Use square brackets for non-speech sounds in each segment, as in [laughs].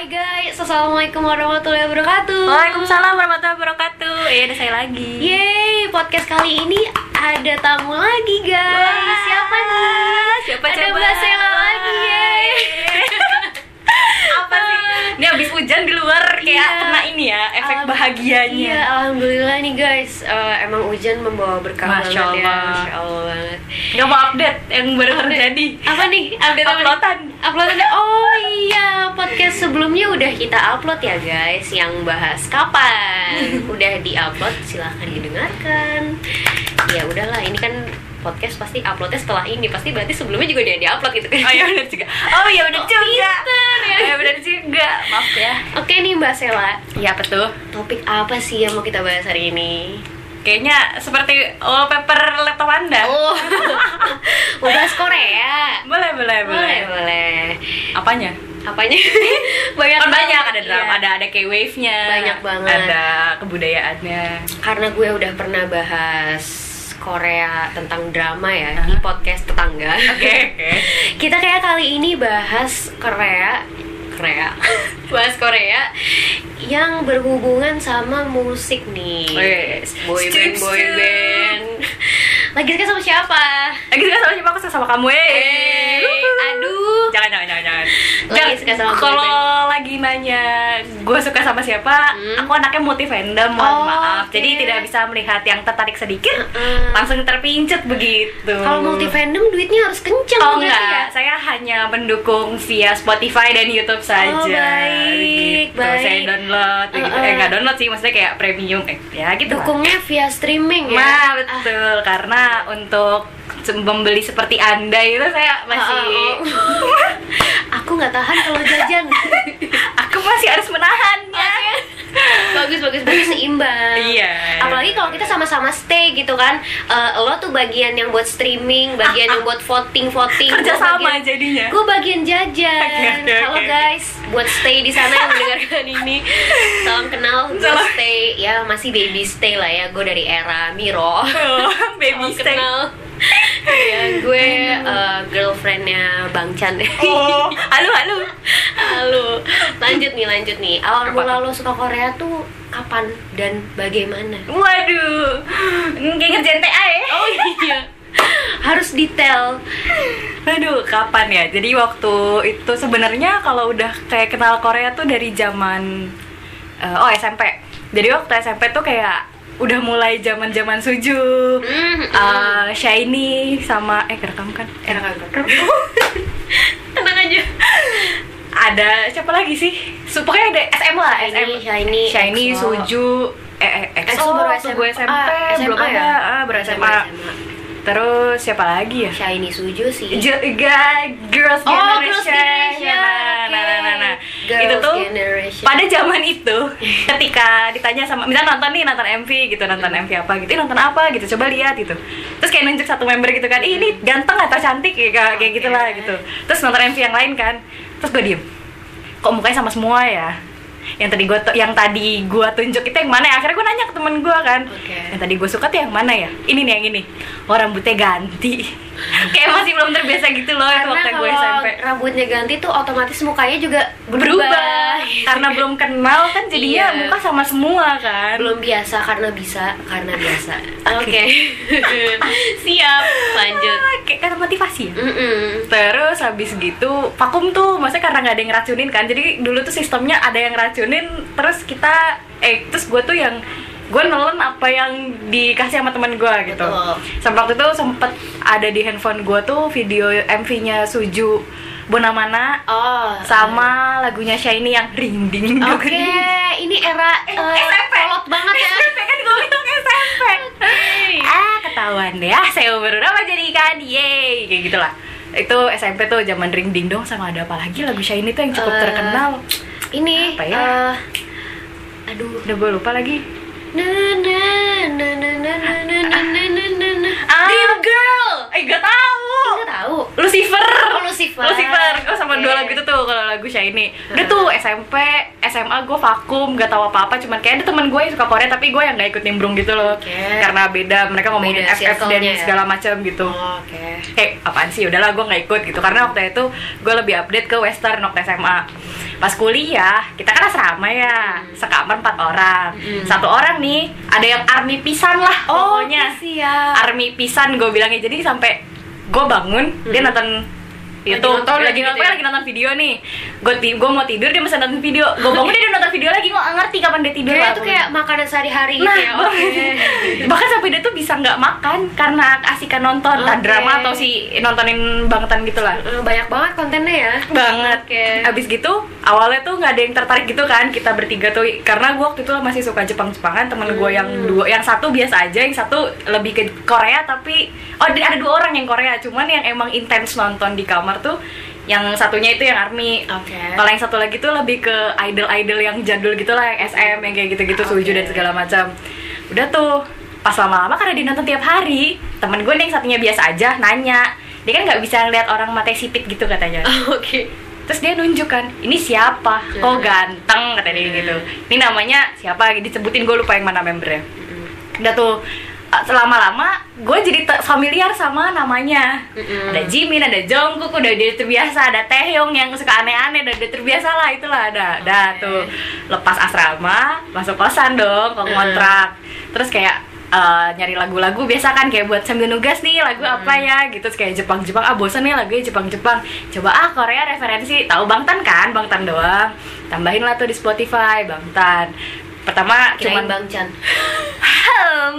Hai guys, Assalamualaikum warahmatullahi wabarakatuh Waalaikumsalam warahmatullahi wabarakatuh. Eh, ada saya lagi. Yeay, podcast kali ini ada tamu lagi guys Wah, Siapa nih? siapa ada coba? Mbak Sela lagi yeay Apa sih? Ini habis hujan di luar kayak Iya. kena ini ya, efek bahagianya. Iya, Alhamdulillah nih guys Eh, Emang hujan membawa berkah Masya banget ya Allah. Masya Allah banget Gak mau update yang baru Update. terjadi. Apa nih? Update? Uploadan. Uploadan Oh iya, podcast sebelumnya udah kita upload ya guys Yang bahas kapan [laughs] Udah di-upload, silahkan didengarkan Ya udahlah, ini kan podcast pasti uploadnya setelah ini Pasti berarti sebelumnya juga dia di-upload gitu kan Oh iya benar juga. Oh iya benar Oh, juga. ya. Oh iya benar juga. Maaf ya. Oke nih Mbak Sela Iya betul. Topik apa sih yang mau kita bahas hari ini? Kayaknya seperti wallpaper laptop Anda. Oh, [laughs] bahas Korea Boleh, boleh, boleh. Boleh, boleh Apanya? Apanya? [laughs] banyak Kan banyak ada drama, Iya. ada ada kayak wave-nya. Banyak banget. Ada kebudayaannya. karena gue udah pernah bahas Korea tentang drama ya di Hah? podcast tetangga. Oke, oke. [laughs] Kita kayak kali ini bahas Korea, Korea, [laughs] bahas Korea yang berhubungan sama musik nih. Yes. Boy band, boy band. [laughs] Lagi suka sama siapa? Lagi suka sama siapa? Aku suka sama kamu, eh. Eh, aduh. Jangan, jangan, jangan, jangan. Lagi suka sama Kalau lagi nanya gue suka sama siapa, Hmm. aku anaknya multi fandom, mohon Oh, maaf. oke. Jadi tidak bisa melihat yang tertarik sedikit, Heeh. langsung terpincut begitu. Kalau multi fandom duitnya harus kenceng Oh enggak, ya? saya hanya mendukung via Spotify dan YouTube saja. Oh, baik, gitu. baik. Saya download, gitu. Uh-uh. eh nggak download sih, maksudnya kayak premium, eh, ya gitu. lah. Dukungnya via streaming ya? Nah, betul. Karena untuk membeli seperti Anda itu saya masih Ah, oh. [laughs] Aku nggak tahan kalau jajan. aku masih harus menahannya. Bagus bagus bagus seimbang. Iya. Apalagi kalau kita sama-sama stay gitu kan, Eh, lo tuh bagian yang buat streaming, bagian yang buat voting voting. Kerja sama bagian- jadinya. Gue bagian jajan. Oke, Halo guys, buat stay di sana yang mendengarkan [laughs] ini, salam kenal. Gue stay, ya masih baby stay lah ya. Gue dari era Miro. Oh, baby stay. kenal. Ya, gue eh, girlfriendnya Bang Chan. Oh, [laughs] halo halo. Halo, lanjut nih, lanjut nih. Awal Apa mula lo suka Korea tuh kapan dan bagaimana? Waduh, kayak ngerjain TA ya? Oh iya, harus detail. Aduh, kapan ya? Jadi waktu itu sebenarnya kalau udah kayak kenal Korea tuh dari zaman eh, oh SMP. Jadi waktu SMP tuh kayak udah mulai zaman-zaman suju, Hmm, eh, shiny sama eh kerekam kan? Kerekam, kerekam. [laughs] Tenang aja. Ada siapa lagi sih? Pokoknya ada SM lah, Shiny, SM. Shiny, Shiny. Suju, eh, eh EXO, EXO baru waktu gue SMA. SMP, Ah, belum SMA ada, ya? ah, baru SMA. SMA. Terus siapa lagi ya? Shiny Suju sih. juga Girls Oh, Generation. Girls Generation. Nah, nah, nah, nah, nah. Girls itu tuh Generation. pada zaman itu [laughs] ketika ditanya sama misalnya nonton nih nonton MV gitu nonton MV apa gitu "Ih, nonton apa gitu coba lihat gitu terus kayak nunjuk satu member gitu kan "Ih, ini ganteng atau cantik kayak kayak Oke. gitulah gitu terus nonton MV yang lain kan terus gue diem kok mukanya sama semua ya yang tadi gue yang tadi gue tunjuk itu yang mana ya? Akhirnya gue nanya ke temen gue kan. Oke. yang tadi gue suka tuh yang mana ya? Ini nih yang ini. Oh rambutnya ganti [laughs] kayak masih belum terbiasa gitu loh Karena waktu gue SMP rambutnya ganti tuh otomatis mukanya juga berubah. berubah karena belum kenal kan jadinya Iya. muka sama semua kan belum biasa karena bisa karena biasa. [laughs] Oke. [laughs] Siap. Lanjut. Ah, kayak kata motivasi ya. Terus habis gitu vakum tuh maksudnya karena nggak ada yang ngeracunin kan jadi dulu tuh sistemnya ada yang racunin terus kita eh terus gue tuh yang gue nelen apa yang dikasih sama teman gue gitu Betul. sampai waktu itu sempet ada di handphone gue tuh video MV-nya Suju Bonamana Oh. sama lagunya Shiny yang ring ding. Oke, ini era Eh, eh, SMP. kolot banget ya. [laughs] SMP kan gue bilang SMP ah ketahuan deh ah saya baru apa jadi ikan yeay kayak gitulah itu SMP tuh zaman ring ding dong sama ada apa lagi lagu Shiny tuh yang cukup Eh, terkenal Ini Apa ya? eh, aduh. udah gue lupa lagi Dream girl! Ay, gataw! Enggak tahu. Lucifer Oh, Lucifer. Lucifer oh sama Oke. dua lagu itu tuh kalau lagu Shiny udah tuh SMP SMA gue vakum gak tahu apa apa cuman kayak ada teman gue yang suka Korea tapi gue yang gak ikut nimbrung gitu loh Oke. karena beda mereka ngomongin Beda FF dan ya. segala macam gitu Oh, Oke. kayak apaan sih udahlah gue nggak ikut gitu karena waktu itu gue lebih update ke western waktu SMA pas kuliah kita kan asrama ya sekamar empat orang Hmm. satu orang nih ada yang army pisan lah pokoknya siap. army pisan gue bilangnya jadi sampai gue bangun dia nonton Lagi itu nonton lagi gitu nonton ya? lagi nonton video nih gue gue mau tidur dia masih nonton video gue bangun dia udah nonton video lagi gue ngerti kapan dia tidur Kayak itu kayak makanan sehari-hari gitu Nah, ya. Oke. [laughs] bahkan sampai dia tuh bisa nggak makan karena asikan nonton Oke. drama atau si nontonin bangtan gitu lah Eh, Banyak banget kontennya ya. banget Oke. abis gitu awalnya tuh nggak ada yang tertarik gitu kan kita bertiga tuh karena gue waktu itu masih suka Jepang Jepangan temen gue yang Hmm. dua yang satu biasa aja yang satu lebih ke Korea tapi oh ada ada dua orang yang Korea cuman yang emang intens nonton di kamar tuh yang satunya itu yang army. Oke. kalau yang satu lagi tuh lebih ke idol-idol yang jadul gitu lah yang SM yang kayak gitu-gitu Oke. suju dan segala macam. Udah tuh pas lama-lama karena dia nonton tiap hari. Temen gue nih yang satunya biasa aja nanya. Dia kan nggak bisa ngeliat orang mata sipit gitu katanya. [laughs] Oke. terus dia nunjuk kan ini siapa? Kok Hmm. ganteng? kata dia gitu ini namanya siapa? Disebutin gue lupa yang mana membernya. Udah tuh uh, selama-lama gue jadi familiar sama namanya. Mm-mm. ada Jimin ada Jungkook udah dia terbiasa ada Taehyung yang suka aneh-aneh udah dia terbiasa lah itulah ada ada tuh. Lepas asrama masuk kosan dong ke Mm. kontrak. Terus kayak uh, nyari lagu-lagu biasa kan kayak buat sambil nugas nih lagu apa ya gitu. Terus kayak Jepang-Jepang ah bosan nih lagunya Jepang-Jepang. Coba ah Korea referensi. Tahu Bangtan kan? Bangtan doang. Tambahin lah tuh di Spotify Bangtan pertama Kirain cuman Bang Chan.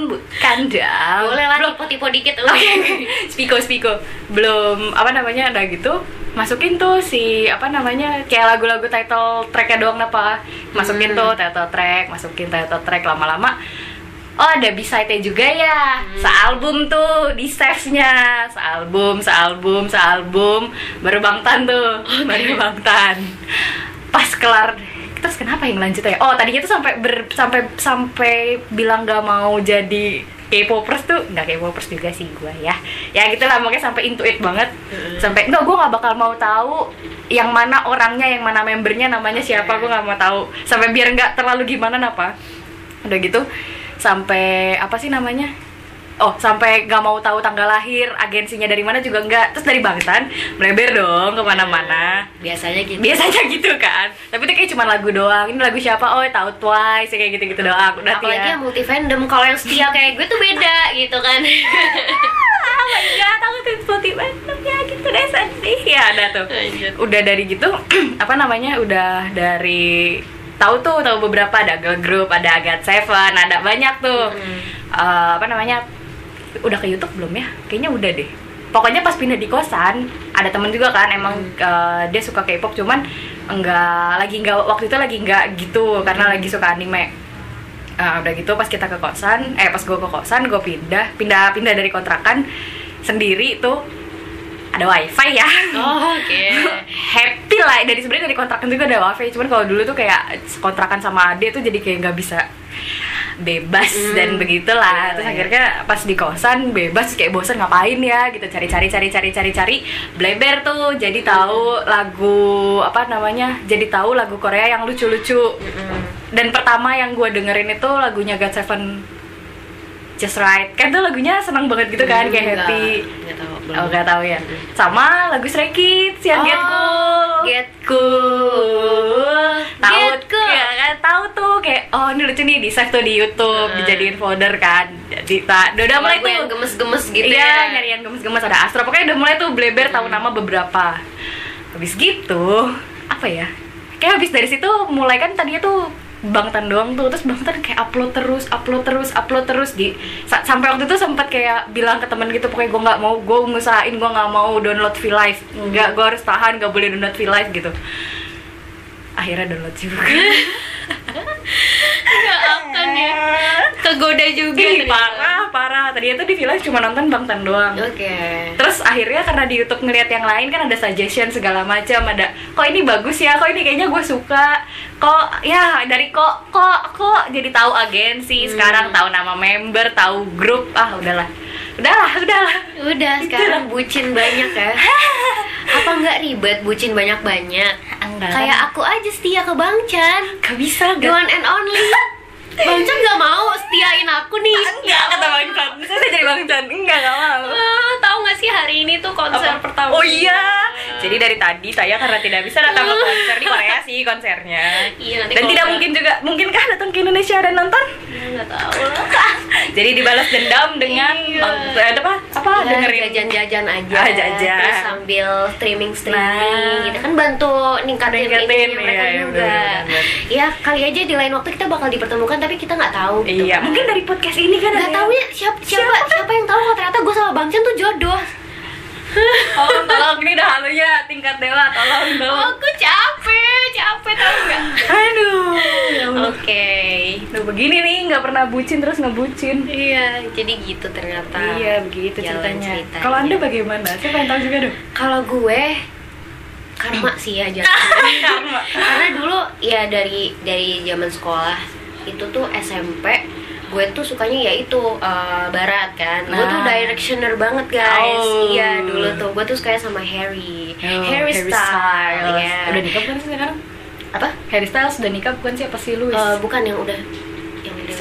Bukan dong Boleh lah Belum- tipe-tipe dikit. Oke, spiko spiko. Belum apa namanya ada gitu. Masukin tuh si apa namanya kayak lagu-lagu title tracknya doang apa. Masukin Hmm. tuh title track, masukin title track lama-lama. Oh ada B-side-nya juga ya Hmm. Sealbum tuh di stage-nya Sealbum, sealbum, sealbum Baru Bangtan tuh Baru Bangtan Pas kelar Terus kenapa yang lanjut ya? Oh tadinya tuh sampai ber, sampai sampai bilang gak mau jadi K-popers tuh nggak K-popers juga sih gue ya. Ya gitu lah makanya sampai intuit banget. Mm. sampai enggak gue nggak bakal mau tahu yang mana orangnya yang mana membernya namanya siapa gue nggak mau tahu. Sampai biar nggak terlalu gimana apa udah gitu sampai apa sih namanya oh sampai nggak mau tahu tanggal lahir agensinya dari mana juga nggak terus dari Bangtan melebar dong ke mana-mana Biasanya gitu. biasanya gitu kan tapi itu kayak cuma lagu doang ini lagu siapa oh tahu Twice kayak gitu gitu doang udah Apalagi ya yang multi fandom. Kalau yang setia kayak gue tuh beda gitu kan. ah my god aku tuh Spotify ya gitu deh sedih ya ada tuh Lanjut. udah dari gitu [clears throat] apa namanya udah dari tahu tuh tahu beberapa ada girl group ada Agat Seven ada banyak tuh Hmm. Eh, apa namanya udah ke YouTube belum ya? Kayaknya udah deh. Pokoknya pas pindah di kosan ada temen juga kan emang eh, dia suka K-pop cuman enggak lagi enggak waktu itu lagi enggak gitu karena lagi suka anime. Eh, udah gitu pas kita ke kosan eh pas gue ke kosan gue pindah pindah pindah dari kontrakan sendiri tuh ada wifi ya Oh, [laughs] oke. happy lah dari sebenarnya dari kontrakan juga ada wifi cuman kalau dulu tuh kayak kontrakan sama ade tuh jadi kayak nggak bisa bebas Hmm. dan begitulah Iya, terus iya. akhirnya pas di kosan bebas kayak bosan ngapain ya gitu cari cari cari cari cari cari bleber tuh jadi tahu lagu apa namanya jadi tahu lagu Korea yang lucu lucu Mm-mm. dan pertama yang gue dengerin itu lagunya God Seven Just Right kan tuh lagunya seneng banget gitu kan kayak Enggak, happy Enggak tahu. Oh gak tahu ya. Sama lagu Stray Kids yang Oh, Get Cool. Get Cool. Tahu Cool. Ya kan tahu tuh kayak oh ini lucu nih di save tuh di YouTube, Mm. dijadiin folder kan. Jadi tak udah, mulai tuh. gemes-gemes gitu iya, ya. nyari yang gemes-gemes ada Astro. Pokoknya udah mulai tuh bleber tahu nama beberapa. Habis gitu, apa ya? Kayak habis dari situ mulai kan tadinya tuh Bangtan doang tuh, terus Bangtan kayak upload terus, upload terus, upload terus di sa- sampai waktu itu sempat kayak bilang ke temen gitu, pokoknya gue nggak mau, gue ngusahain gue nggak mau download V Live, nggak, gue harus tahan, nggak boleh download V Live gitu. Akhirnya download juga. Enggak akan ya. Kegoda juga. Ih, parah, parah. Tadinya tuh di V Live cuma nonton Bangtan doang. Oke. Terus akhirnya karena di YouTube ngeliat yang lain kan ada suggestion segala macam ada kok ini bagus ya, kok ini kayaknya gue suka, kok ya dari kok kok kok jadi tahu agensi Hmm. sekarang tahu nama member, tahu grup ah udahlah udahlah udahlah Udah sekarang bucin banyak ya. [laughs] Apa nggak ribet bucin banyak-banyak? Enggak. Kayak aku aja setia ke Bang Chan. gak bisa The one and only. [laughs] Bang Chan nggak mau setiain aku nih. enggak kata bang Chan saya jadi bang Chan enggak gak mau Ah, tahu nggak sih hari ini tuh konser Apa? pertama? Oh iya. Jadi dari tadi saya karena tidak bisa datang ke konser di Korea sih konsernya. Iya, nanti Dan tidak mungkin juga mungkinkah datang ke Indonesia dan nonton? Ya, nggak tahu lah. [laughs] Jadi dibalas dendam dengan Iya. bang- eh, apa? Apa Ya, dengerin jajan-jajan aja Ah, jajan. terus sambil streaming streaming Nah. gitu kan bantu ningkatin, Ningkatin, ininya mereka iya, iya, juga benar-benar. ya kali aja di lain waktu kita bakal dipertemukan tapi kita nggak tahu gitu Iya, kan. mungkin dari podcast ini kan nggak tahu ya siapa siapa siapa yang tahu kalau ternyata gue sama bang Chan tuh jodoh Tolong, [laughs] tolong ini udah halunya tingkat dewa, tolong, tolong. aku capek capek tau nggak Aduh, ya oke Udah begini nih, nggak pernah bucin terus ngebucin. iya jadi gitu ternyata Iya, begitu jalan ceritanya. ceritanya. Kalau anda bagaimana? Saya pengen tahu juga dong. kalau gue karma sih ya [laughs] Karma. karena dulu ya dari dari zaman sekolah itu tuh SMP gue tuh sukanya ya itu eh, barat kan gue tuh Nah. directioner banget guys Oh. iya dulu tuh gue tuh suka sama Harry Oh, Harry, Styles ya Udah nikah bukan sih sekarang? apa Harry Styles udah nikah bukan siapa sih Louis? Eh, bukan yang udah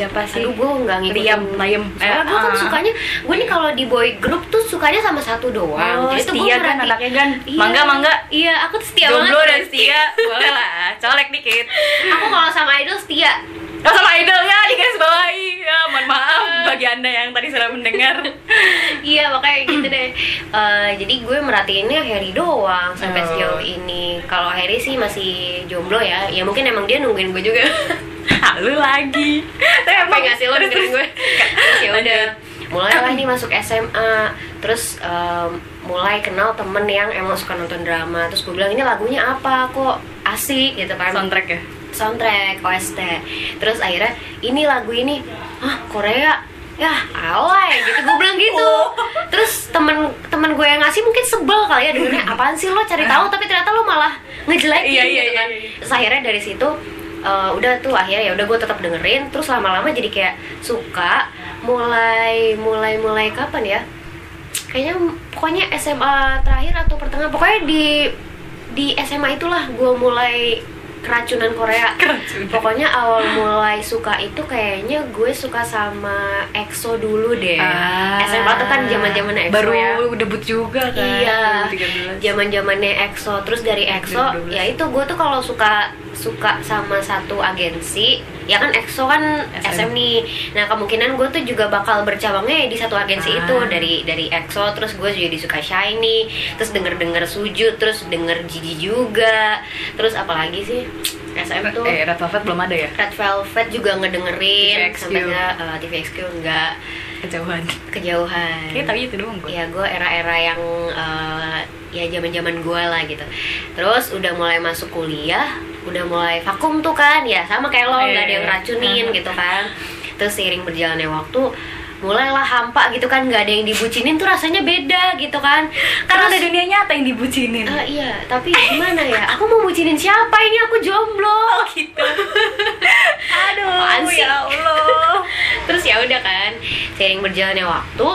Siapa sih? aduh gue nggak ngikutin Liam, Liam. soalnya Eh, gue kan ah. sukanya gue nih kalau di boy group tuh sukanya sama satu doang Oh, Jadi setia kan anaknya kan? Iya. Mangga, mangga. iya aku tuh setia Jomblo banget dan setia, boleh lah, colek dikit. aku kalau sama idol setia Oh sama idolnya di garis bawahi ya, mohon maaf bagi anda yang tadi sudah mendengar [laughs] iya makanya gitu deh Eh, jadi gue merhatiinnya Harry doang sampai Oh. sejauh ini kalau Harry sih masih jomblo ya ya mungkin emang dia nungguin gue juga [laughs] Halu lagi. Tapi apa emang- nggak sih lo dengerin gue. terus- [laughs] ya udah mulai lah nih [clears throat] masuk SMA terus em, mulai kenal temen yang emang suka nonton drama. Terus gue bilang ini lagunya apa? Kok asik? Gitu kan. Soundtrack ya? soundtrack OST terus akhirnya ini lagu ini ah Korea? Ya alay. Gitu gue bilang gitu. Oh. terus temen temen gue yang ngasih mungkin sebel kali ya dengernya apaan sih lo? Cari tahu. Tapi ternyata lo malah ngejelekin Iya, iya, gitu kan. iya, iya. terus akhirnya dari situ eh, udah tuh akhirnya ya udah gue tetap dengerin terus lama-lama jadi kayak suka mulai mulai mulai kapan ya kayaknya pokoknya SMA terakhir atau pertengahan pokoknya di di SMA itulah gue mulai keracunan Korea [laughs] Keracunan. pokoknya awal mulai suka itu kayaknya gue suka sama EXO dulu deh SMA tuh kan zaman zamannya EXO Ah. Baru ya debut juga kan Iya, 2013. zaman zamannya EXO, terus dari EXO, 2012. ya itu gue tuh kalau suka suka sama satu agensi, ya kan EXO kan SM. SM, nih. Nah kemungkinan gue tuh juga bakal bercabangnya di satu agensi Ah. itu dari dari EXO, terus gue jadi suka Shiny, terus denger denger Suju, terus denger Jiji juga, terus apalagi sih SM tuh. Eh Red Velvet belum ada ya? Red Velvet juga ngedengerin TVXQ. sampai uh, TVXQ enggak Kejauhan. Kejauhan. Kayaknya tahu itu doang gue ya gue era-era yang eh, ya zaman-zaman gue lah gitu. Terus udah mulai masuk kuliah udah mulai vakum tuh kan. Ya sama kayak lo Iya, nggak ada yang iya. racunin gitu kan. Terus seiring berjalannya waktu mulailah hampa gitu kan nggak ada yang dibucinin tuh rasanya beda gitu kan. Karena Terus- ada dunia nyata yang dibucinin. Ah, iya tapi gimana ya? Aku mau bucinin siapa ini? Aku jomblo. Gitu. [laughs] Aduh Apaan sih? ya Allah. Terus ya udah kan seiring berjalannya waktu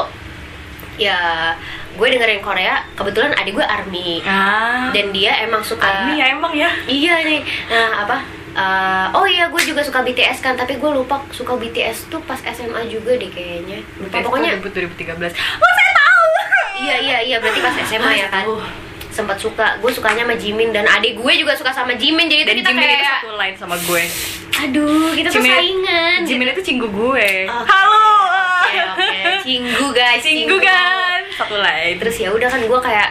ya gue dengerin Korea kebetulan adik gue army. Ah. Dan dia emang suka Army ya emang ya? Iya nih. Nah apa eh, oh iya gue juga suka BTS kan tapi gue lupa suka BTS tuh pas SMA juga deh kayaknya. Lupa pokoknya debut 2013 Oh saya tahu! [laughs] Iya iya iya berarti pas SMA ya kan? Sempat suka gue sukanya sama Jimin dan adik gue juga suka sama Jimin jadi Dan kita Jimin kayak itu satu line sama gue. Aduh kita tuh Jimin- saingan. Jimin itu cinggu gue. Oh. Halo! oke oke. Cinggu guys Cinggu kan? Satu line. Terus ya udah kan gue kayak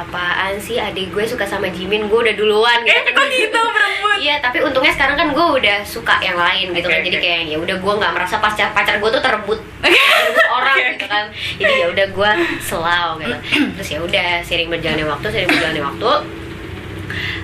apaan sih adik gue suka sama Jimin gue udah duluan gitu Eh kok gitu berebut Iya, tapi untungnya sekarang kan gue udah suka yang lain gitu Oke, kan. Jadi oke. kayak ya udah gue nggak merasa pacar pacar gue tuh terebut, [laughs] terebut orang Oke, gitu kan. Jadi ya udah gue selau gitu. [clears throat] Terus ya udah sering berjalannya waktu, sering berjalannya waktu.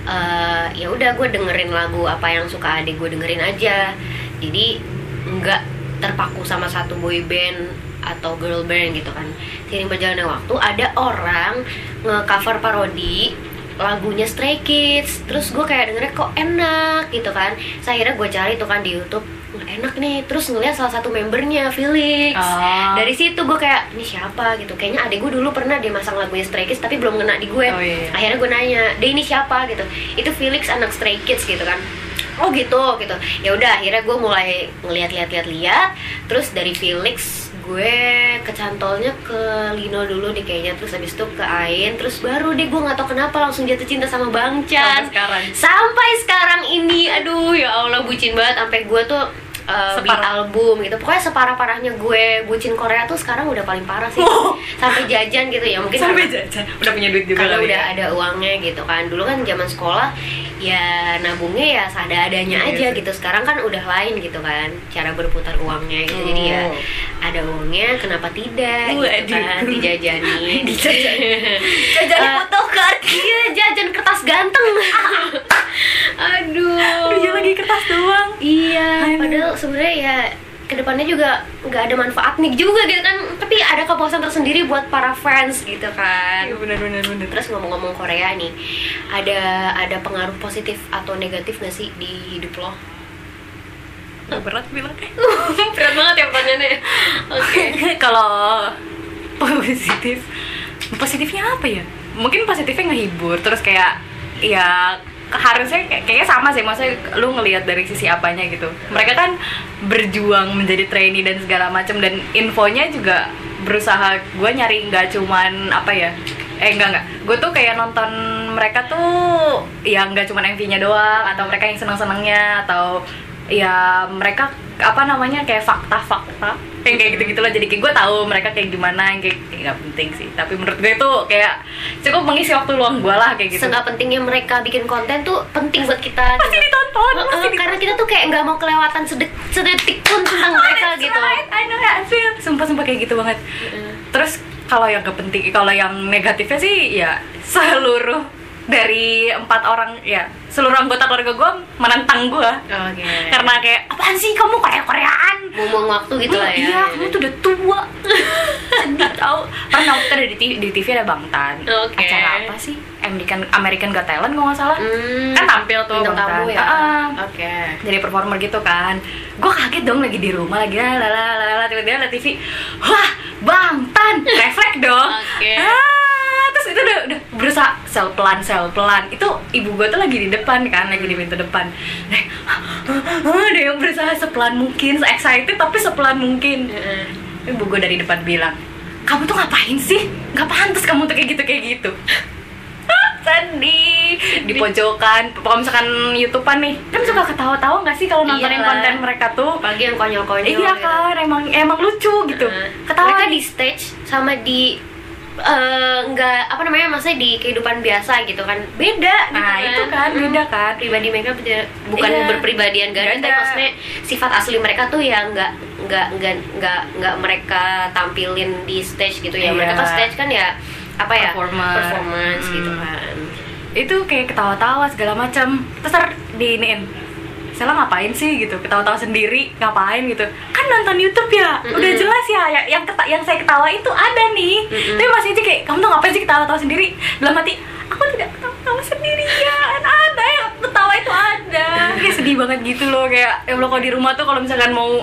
eh ya udah gue dengerin lagu apa yang suka adik gue dengerin aja. Jadi nggak terpaku sama satu boy band atau girl band gitu kan. Sering berjalannya waktu ada orang nge-cover parodi lagunya Stray Kids. Terus gue kayak dengernya kok enak? gitu kan. Saya akhirnya gue cari tuh kan di YouTube. "Wah, enak nih. Terus ngeliat salah satu membernya Felix. Oh. dari situ gue kayak ini siapa? gitu. Kayaknya adek gue dulu pernah dia masang lagunya Stray Kids tapi belum ngena di gue. Oh, iya, iya. akhirnya gue nanya dia ini siapa? gitu. Itu Felix anak Stray Kids gitu kan. Oh gitu. Gitu. Ya udah akhirnya gue mulai ngeliat-liat-liat-liat. Terus dari Felix gue kecantolnya ke Lino dulu deh kayaknya. Terus habis itu ke Ain. Terus baru deh gue nggak tau kenapa langsung jatuh cinta sama Bang Chan. Sampai sekarang. sampai sekarang ini. Aduh ya Allah bucin banget. Sampai gue tuh uh, beli Separah. album gitu. Pokoknya separah parahnya gue. Bucin Korea tuh sekarang udah paling parah sih. Wow. sampai jajan gitu ya. Mungkin sampai karena- jajan. Udah punya duit juga kali udah ya. ada uangnya gitu kan. Dulu kan zaman sekolah ya nabungnya ya seadanya Iya aja sih. gitu sekarang kan udah lain gitu kan cara berputar uangnya gitu jadi ya Oh. ada uangnya kenapa tidak gitu Waduh. kan dijajani [laughs] Dijajani. [laughs] Jajan Eh, photocard. iya jajan kertas ganteng [laughs] aduh ya lagi kertas doang. Iya, Aduh. padahal sebenarnya ya ke depannya juga nggak ada manfaatnya juga gitu kan tapi ada kepuasan tersendiri buat para fans gitu kan. Iya benar benar benar. terus ngomong-ngomong Korea nih ada ada pengaruh positif atau negatif nggak sih di hidup lo? Nggak berat bilangnya. [laughs] berat banget ya pertanyaannya. Oke. [laughs] Kalau positif, positifnya apa ya? Mungkin positifnya ngehibur, terus kayak ya harusnya kayak- kayaknya sama sih. Maksudnya lu ngelihat dari sisi apanya gitu. Mereka kan berjuang menjadi trainee dan segala macam dan infonya juga berusaha gue nyari nggak cuman apa ya eh enggak enggak gue tuh kayak nonton mereka tuh ya nggak cuman MV-nya doang atau mereka yang senang senangnya atau ya mereka apa namanya kayak fakta-fakta yang kayak gitu-gitu loh jadi kayak gue tahu mereka kayak gimana yang kayak kayak nggak penting sih tapi menurut gue itu kayak cukup mengisi waktu luang gue lah kayak gitu Seenggak pentingnya mereka bikin konten tuh penting buat kita pasti gitu. ditonton pasti ditonton. karena kita tuh kayak nggak mau kelewatan sedek- sedetik pun tentang Oh, mereka gitu right. I know I feel. Sumpah sumpah kayak gitu banget. Heeh. Terus kalau yang kepenting, kalau yang negatifnya sih ya seluruh dari empat orang ya seluruh anggota keluarga gue menentang gue Oke. karena kayak apaan sih kamu Korea Koreaan Buang waktu gitu lah ya. iya kamu tuh udah tua sedih tau pernah waktu ada di TV, di TV ada Bang Tan Oke. acara apa sih American American Got Talent kalau nggak salah Hmm. kan tampil tuh Bang Tan. ya. Ah, ah Oke. jadi performer gitu kan gue kaget dong lagi di rumah lagi lalala tiba-tiba ada TV wah bang tan refleks dong Oke. ah itu udah, udah berusaha sel pelan sel pelan. Itu ibu gue tuh lagi di depan kan lagi di pintu depan. Deh ada yang berusaha sepelan mungkin se excited tapi sepelan mungkin. Ibu gue dari depan bilang kamu tuh ngapain sih? Nggak pantas kamu tuh kayak gitu kayak gitu. [laughs] Sedih. Di pojokan kalau misalkan youtubean nih kan suka ketawa-tawa nggak sih kalau nontonin Iyalah. konten mereka tuh? Apalagi yang konyol-konyol iya gitu. kan emang emang lucu gitu. Heeh. ketawa mereka di stage sama di eh, nggak apa namanya maksudnya di kehidupan biasa gitu kan beda gitu nah itu kan Hmm. beda kan pribadi mereka beda- bukan Iya. berpribadian ganda, tapi maksudnya sifat asli mereka tuh ya nggak nggak nggak nggak nggak mereka tampilin di stage gitu ya Iya. mereka kan stage kan ya apa ya Performer. performance gitu Hmm. kan itu kayak ketawa-tawa segala macam terus ntar diiniin Sela ngapain sih gitu? Ketawa-tawa sendiri ngapain gitu? Kan nonton YouTube ya. Mm-mm. udah jelas ya ya- yang keta yang saya ketawa itu ada nih. Mm-mm. tapi masih aja kayak kamu tuh ngapain sih ketawa-tawa sendiri? Dalam hati aku tidak ketawa-tawa sendirian. Ada yang ketawa itu ada. [laughs] Kayak sedih banget gitu loh kayak ya Allah kalau di rumah tuh kalau misalkan mau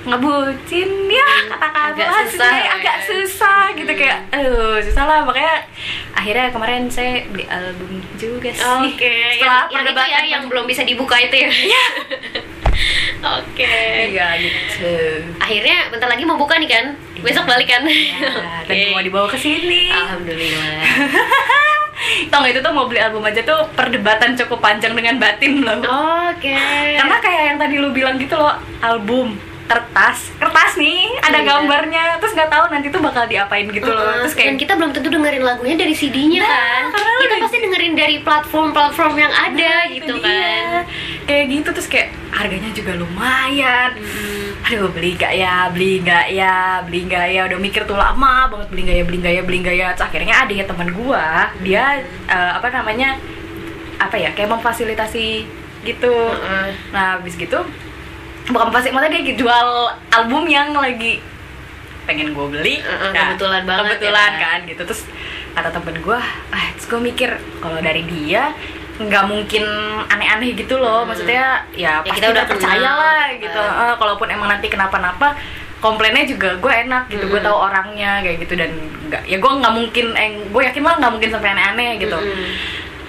ngebucin ya kata-kata Agak susah ya. agak susah gitu kayak aduh susah lah makanya akhirnya kemarin saya beli album juga sih Oke, setelah yang, yang itu ya perdebatan yang belum bisa dibuka itu ya. [laughs] Oke. iya gitu Akhirnya bentar lagi mau buka nih kan? Besok balik kan? ya, [laughs] dan Oke. mau dibawa ke sini Alhamdulillah. [laughs] tau nggak itu tuh mau beli album aja tuh perdebatan cukup panjang dengan batin loh Oke. karena kayak yang tadi lu bilang gitu loh album kertas kertas nih ada Iya. gambarnya terus nggak tahu nanti tuh bakal diapain gitu loh terus dan kayak kita belum tentu dengerin lagunya dari CD-nya Nah, kan. karena Kita lu- pasti dengerin dari platform-platform yang ada Nah, gitu itu kan. dia. kayak gitu terus kayak harganya juga lumayan Hmm. aduh beli gak ya beli gak ya beli gak ya udah mikir tuh lama banget beli gak ya beli gak ya beli gak ya Terus akhirnya adiknya teman gua dia eh, apa namanya apa ya kayak memfasilitasi gitu Uh-uh. nah habis gitu bukan pasti maksudnya dia jual album yang lagi pengen gue beli Uh-uh, Nah, kebetulan banget kebetulan ya. kan gitu terus kata temen gue ah terus gue mikir kalau dari dia nggak mungkin aneh-aneh gitu loh Hmm. maksudnya ya, Ya, pasti kita udah percaya lah gitu gitu kan. Eh, kalaupun emang nanti kenapa-napa komplainnya juga gue enak gitu gue Mm-mm. tahu orangnya kayak gitu dan nggak ya gue nggak mungkin eh, gue yakin mah nggak mungkin sampai aneh-aneh gitu Mm-mm.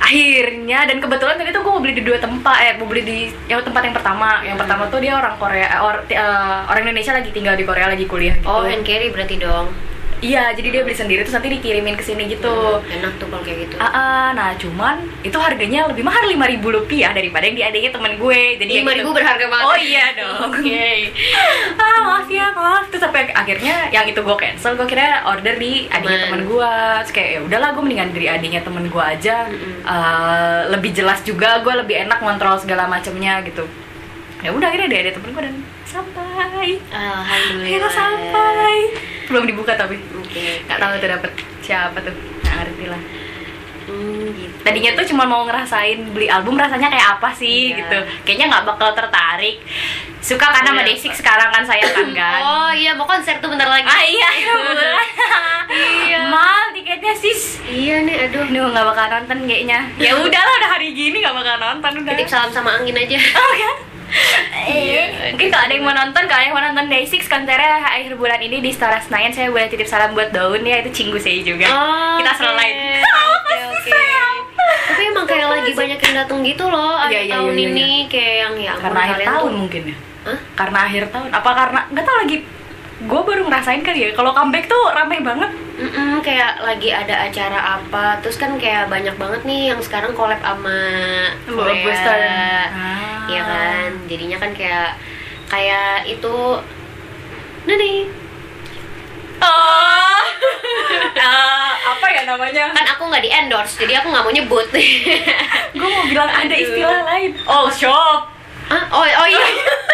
Akhirnya dan kebetulan tadi tuh gue mau beli di dua tempat eh mau beli di yang tempat yang pertama. Yang Hmm. pertama tuh dia orang Korea eh, or- eh, orang Indonesia lagi tinggal di Korea lagi kuliah gitu. Oh hand carry berarti dong iya jadi dia beli sendiri terus nanti dikirimin ke sini gitu. Hmm, enak tuh kalau kayak gitu. Ah, ah, nah cuman itu harganya lebih mahal lima ribu rupiah daripada yang di adanya temen gue. Jadi lima gitu. ribu berharga banget. Oh iya dong. [laughs] Oke. [laughs] Ah maaf ya maaf. Terus sampai akhirnya yang itu gue cancel gue kira order di adiknya Temen. gue. Terus kayak ya udahlah gue mendingan dari adiknya temen gue aja. Mm-mm. Eh, lebih jelas juga gue lebih enak ngontrol segala macamnya gitu. Ya udah akhirnya dari temen gue dan sampai. Alhamdulillah. Akhirnya sampai. Belum dibuka tapi. Oke. Nggak tahu tuh dapet siapa tuh nggak ngerti lah. Hmm, gitu. tadinya tuh cuma mau ngerasain beli album rasanya kayak apa sih Iya. gitu. Kayaknya nggak bakal tertarik. Suka kan sama Iya. Desik sekarang kan saya kan [clears throat] kan? Oh iya mau konser tuh bentar lagi. Ah iya Iya. [laughs] mal tiketnya sis. Iya nih aduh. Aduh nggak bakal nonton kayaknya. Ya udahlah udah hari gini nggak bakal nonton udah. Titip salam sama angin aja. Oh kan Iya. Eh, mungkin kalau ada yang mau nonton, kalau ada yang mau nonton Day6 konsernya akhir bulan ini di Stora Senayan saya boleh titip salam buat Daun ya itu cinggu saya juga. Oh, Kita selain. Oke, [laughs] oke. Tapi emang kayak lagi banyak yang datang gitu loh Iya, akhir iya, tahun ini kayak yang ya karena akhir tahun tuh- mungkin ya. Hah? Karena akhir tahun. Apa karena nggak tahu lagi. Gue baru ngerasain kan ya. Kalau comeback tuh rame banget. Mm-mm, kayak lagi ada acara apa terus kan kayak banyak banget nih yang sekarang collab sama Korea Blockbuster. Ah. Iya kan jadinya kan kayak kayak itu nih Oh. Eh, apa ya namanya? kan aku nggak di endorse jadi aku nggak mau nyebut Gue mau bilang ada istilah lain. Oh shop. ah oh oh iya [laughs]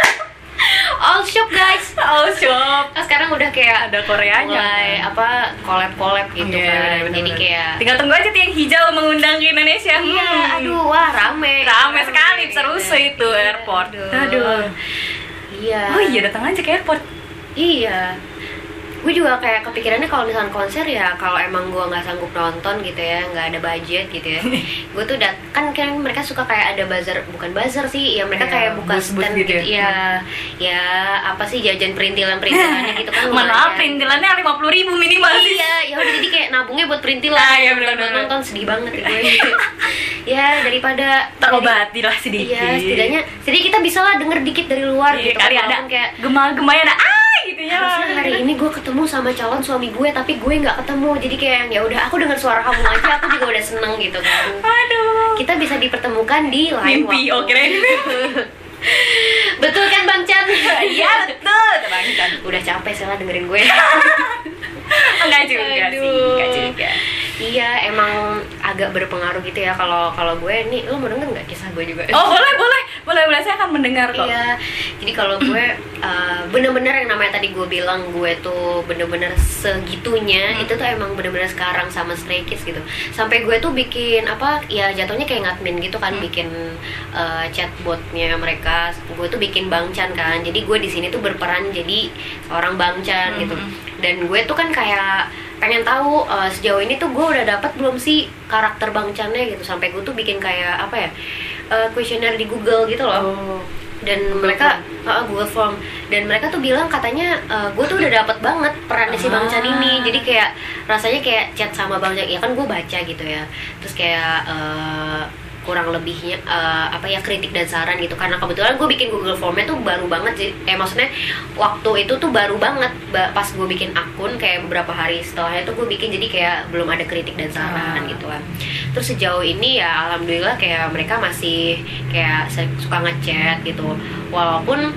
all shop guys Oh shop. Nah, sekarang udah kayak Ada Koreanya. mulai apa collab collab gitu Iya, kan bener-bener. jadi kayak tinggal tunggu aja tuh yang hijau mengundang ke Indonesia. iya Hmm. aduh wah rame Rame sekali, seru sih itu airport. Aduh. iya Oh iya datang aja ke airport. Iya. Gue juga kayak kepikirannya kalau misalnya konser ya kalau emang gue nggak sanggup nonton gitu ya nggak ada budget gitu ya [laughs] gue tuh dat kan kan mereka suka kayak ada bazar bukan bazar sih ya mereka Iya, kayak buka booth-booth stand gitu gitu, ya. ya ya apa sih jajan perintilan perintilannya gitu kan [laughs] Mohon maaf, lumayan. perintilannya lima puluh ribu minimal iya ya udah jadi kayak nabungnya buat perintilan Ah, bukan buat bener-bener. nonton sedih banget ya gue [laughs] ya daripada Terobati lah sedikit. iya setidaknya jadi kita bisa lah denger dikit dari luar Iya, gitu kali ada walaupun kayak gemal-gemalnya ada ah gitu ya. harusnya hari ini gue ketemu sama calon suami gue tapi gue nggak ketemu jadi kayak ya udah aku dengar suara kamu aja aku juga udah seneng gitu kan Aduh. kita bisa dipertemukan di lain Mimpi, waktu oh [laughs] kirain betul kan bang Chan Iya betul, Bang Chan. udah capek sih lah dengerin gue [laughs] Enggak juga sih, Aduh. enggak juga. Iya emang agak berpengaruh gitu ya kalau kalau gue nih lo mau denger nggak kisah gue juga Oh boleh boleh boleh boleh saya akan mendengar kok. Iya, jadi kalau gue uh, bener-bener yang namanya tadi gue bilang gue tuh bener-bener segitunya Hmm. itu tuh emang bener-bener sekarang sama Stray Kids gitu. Sampai gue tuh bikin apa ya jatuhnya kayak ngadmin gitu kan Hmm. bikin uh, chatbotnya mereka. Gue tuh bikin Bang Chan kan. Jadi gue di sini tuh berperan jadi seorang Bang Chan Hmm. gitu. Dan gue tuh kan kayak pengen tahu uh, sejauh ini tuh gue udah dapat belum sih karakter Bang Channya gitu. Sampai gue tuh bikin kayak apa ya uh, kuesioner di Google gitu loh. Oh. dan Google mereka uh, Google Form. Dan mereka tuh bilang katanya gue tuh udah dapet banget perannya si Bang Chan ini. Ah. jadi kayak rasanya kayak chat sama Bang Chan. Ya kan gue baca gitu ya. Terus kayak uh, kurang lebihnya uh, apa ya kritik dan saran gitu. Karena kebetulan gue bikin Google Formnya tuh baru banget sih. Eh maksudnya waktu itu tuh baru banget ba- pas gue bikin akun kayak beberapa hari setelahnya tuh gue bikin jadi kayak belum ada kritik dan saran Ah. gitu kan. Terus sejauh ini ya alhamdulillah kayak mereka masih kayak suka ngechat gitu. Walaupun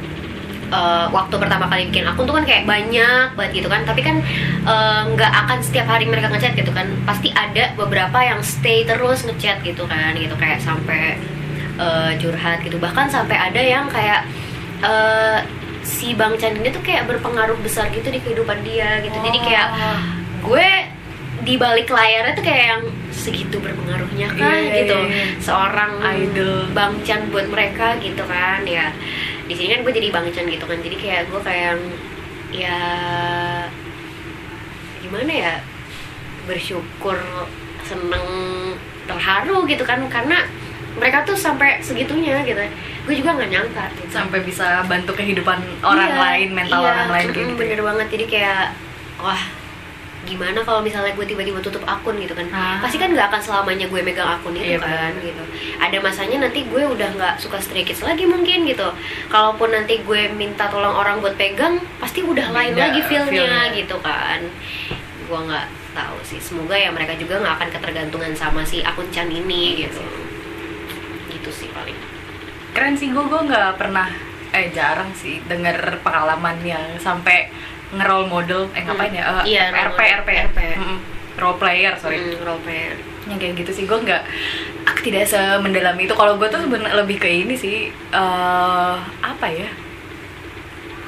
eh, waktu pertama kali bikin akun tuh kan kayak banyak banget gitu kan. Tapi kan eh, nggak akan setiap hari mereka ngechat gitu kan. Pasti ada beberapa yang stay terus ngechat gitu kan gitu. Kayak sampai eh, curhat gitu. Bahkan sampai ada yang kayak eh, si Bang Chan ini tuh kayak berpengaruh besar gitu di kehidupan dia gitu. Jadi kayak gue di balik layarnya tuh kayak yang segitu berpengaruhnya kan Iya, gitu. iya, iya. seorang Idol. Bang Chan buat mereka gitu kan ya di sini kan gue jadi Bang Chan gitu kan jadi kayak gue kayak ya gimana ya bersyukur seneng terharu gitu kan karena mereka tuh sampai segitunya gitu gue juga nggak nyangka gitu. sampai bisa bantu kehidupan orang Iya, lain mental iya, orang lain gitu ya. bener banget jadi kayak wah gimana kalau misalnya gue tiba-tiba tutup akun gitu kan? Ah. pasti kan nggak akan selamanya gue megang akun itu Iya, kan bener. gitu. Ada masanya nanti gue udah nggak suka stray kids lagi mungkin gitu. Kalaupun nanti gue minta tolong orang buat pegang pasti udah lain lagi feelnya feel-nya. gitu kan. Gue nggak tahu sih. Semoga ya mereka juga nggak akan ketergantungan sama si akun Chan ini gitu. gitu sih paling. Keren sih gue gue nggak pernah eh jarang sih denger pengalaman yang sampai ngerol model eh ngapain ya? Eh, Iya, RP role RP RP. Role player sorry. Hmm, role player. yang kayak gitu sih gue nggak aku tidak semendalami itu. Kalau gue tuh lebih ke ini sih eh apa ya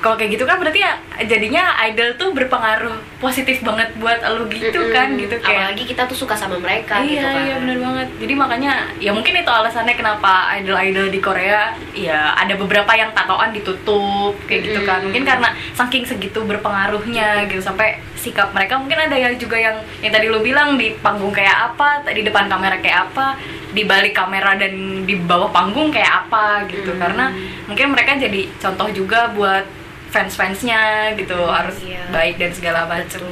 kalau kayak gitu kan berarti ya jadinya idol tuh berpengaruh positif banget buat lu gitu Mm-mm. kan gitu kayak apalagi kita tuh suka sama mereka gitu iya kan iya benar banget jadi makanya ya mungkin itu alasannya kenapa idol idol di Korea ya ada beberapa yang tatoan ditutup kayak gitu kan Mm-mm. mungkin karena saking segitu berpengaruhnya gitu sampai sikap mereka mungkin ada yang juga yang yang tadi lu bilang di panggung kayak apa di depan kamera kayak apa di balik kamera dan di bawah panggung kayak apa gitu Mm. karena mungkin mereka jadi contoh juga buat fans-fansnya gitu harus Iya. baik dan segala macam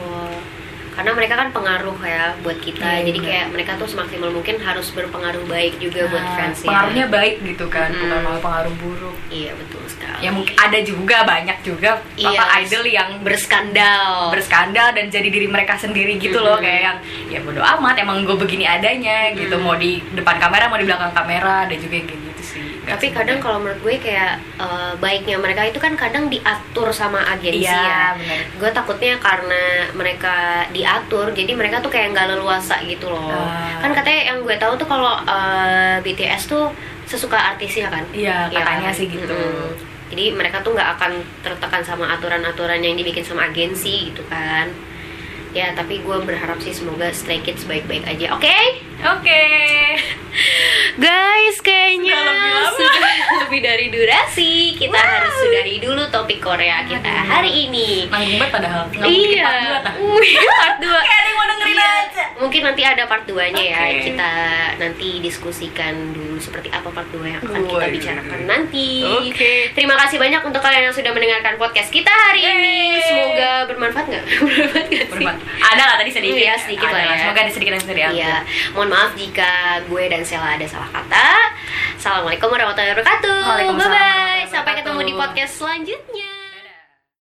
karena mereka kan pengaruh ya buat kita. Iya, jadi kayak mereka tuh semaksimal mungkin harus berpengaruh baik juga buat Nah, fans pengaruhnya baik gitu kan bukan Mm. malah pengaruh buruk. Iya betul sekali. Ya mungkin ada juga banyak juga Iya, apa idol yang berskandal. berskandal dan jadi diri mereka sendiri gitu loh Mm-mm. kayak yang ya bodo amat emang gue begini adanya gitu. Mm. mau di depan kamera mau di belakang kamera ada juga yang kayak gitu tapi kadang semuanya. kalau menurut gue kayak eh, baiknya mereka itu kan kadang diatur sama agensi iya ya benar gue takutnya karena mereka diatur jadi mereka tuh kayak nggak leluasa gitu loh Ah. kan katanya yang gue tahu tuh kalau eh, BTS tuh sesuka artisnya kan iya Iya katanya kan? sih gitu Mm-mm. jadi mereka tuh nggak akan tertekan sama aturan-aturan yang dibikin sama agensi gitu kan ya tapi gue berharap sih semoga Stray Kids baik-baik aja oke oke [laughs] Guys, kayaknya Sudah lebih lama. sudah lebih dari durasi. Kita harus sudahi dulu topik Korea kita Aduh. hari ini. nanggung banget padahal nggak Iya. part dua, tah. Wih, [laughs] part 2. Kayak ada yang mau dengerin aja. Mungkin nanti ada part 2-nya ya. Oke. Kita nanti diskusikan dulu seperti apa part 2 yang akan kita bicarakan nanti. Oke. Terima kasih banyak untuk kalian yang sudah mendengarkan podcast kita hari ini. Yeay. Semoga bermanfaat nggak? [laughs] bermanfaat nggak sih? Bermanfaat. ada lah tadi sedikit Iya, sedikit Ada lah ya. semoga ada sedikit yang bisa diambil Iya, mohon maaf jika gue dan Sela ada salah kata. Assalamualaikum warahmatullahi wabarakatuh. Bye bye. Sampai ketemu di podcast selanjutnya.